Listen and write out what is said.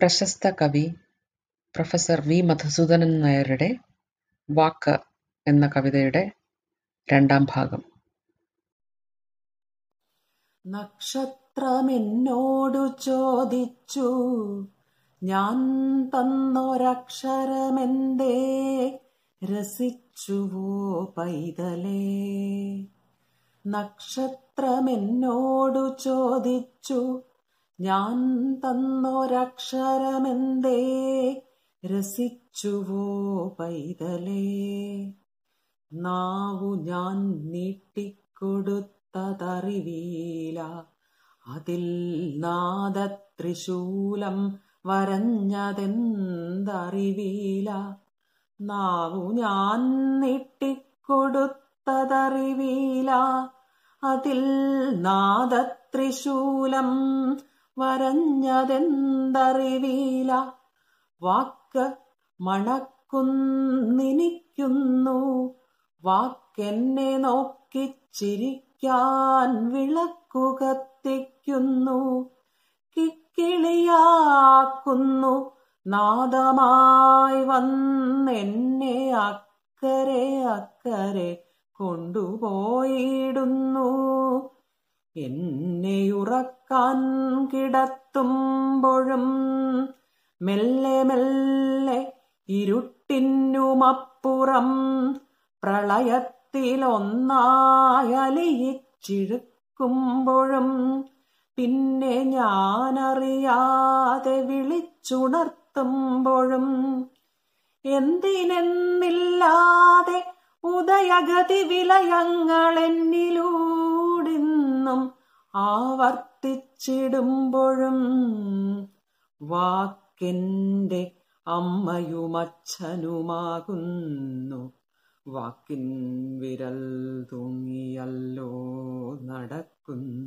പ്രശസ്ത കവി professor V. Madhusoodanan നായരുടെ വാക്ക് എന്ന കവിതയുടെ രണ്ടാം ഭാഗം. നക്ഷത്രമെന്നോടു ചോദിച്ചു ഞാൻ തന്നൊരക്ഷരമെന്തേ രസിച്ചുവോ പൈതലേ? നക്ഷത്രമെന്നോടു ചോദിച്ചു ഞാൻ തന്നൊരക്ഷരമെന്തേ രസിച്ചുവോ പൈതലേ? നാവു ഞാൻ നീട്ടിക്കൊടുത്തതറിവീല. അതിൽ നാദത്രിശൂലം വരഞ്ഞതെന്തറിവീല. നാവു ഞാൻ നീട്ടിക്കൊടുത്തതറിവീല. അതിൽ നാദത്രിശൂലം വരഞ്ഞതെന്തറിവീല വാക്ക് മണക്കുന്നിനിക്കുന്നു. വാക്കെന്നെ നോക്കി ചിരിക്കാൻ വിളക്കു കത്തിക്കുന്നു കിക്കിളിയാക്കുന്നു. നാദമായി വന്നെന്നെ അക്കരെ അക്കരെ കൊണ്ടുപോയിടുന്നു. എന്നെ ഉറക്കാൻ കിടത്തുമ്പോഴും മെല്ലെ മെല്ലെ ഇരുട്ടിനുമപ്പുറം പ്രളയത്തിലൊന്നായലിയിച്ചിഴുക്കുമ്പോഴും പിന്നെ ഞാനറിയാതെ വിളിച്ചുണർത്തുമ്പോഴും എന്തിനെന്നില്ലാതെ ഉദയഗതി വിലയങ്ങളെന്നിലൂടിന്നും ആവർത്തിച്ചിടുമ്പോഴും വാക്കിന്റെ അമ്മയുമച്ഛനുമാകുന്നു. വാക്കിൻ വിരൽ തൂങ്ങിയല്ലോ നടക്കുന്നു.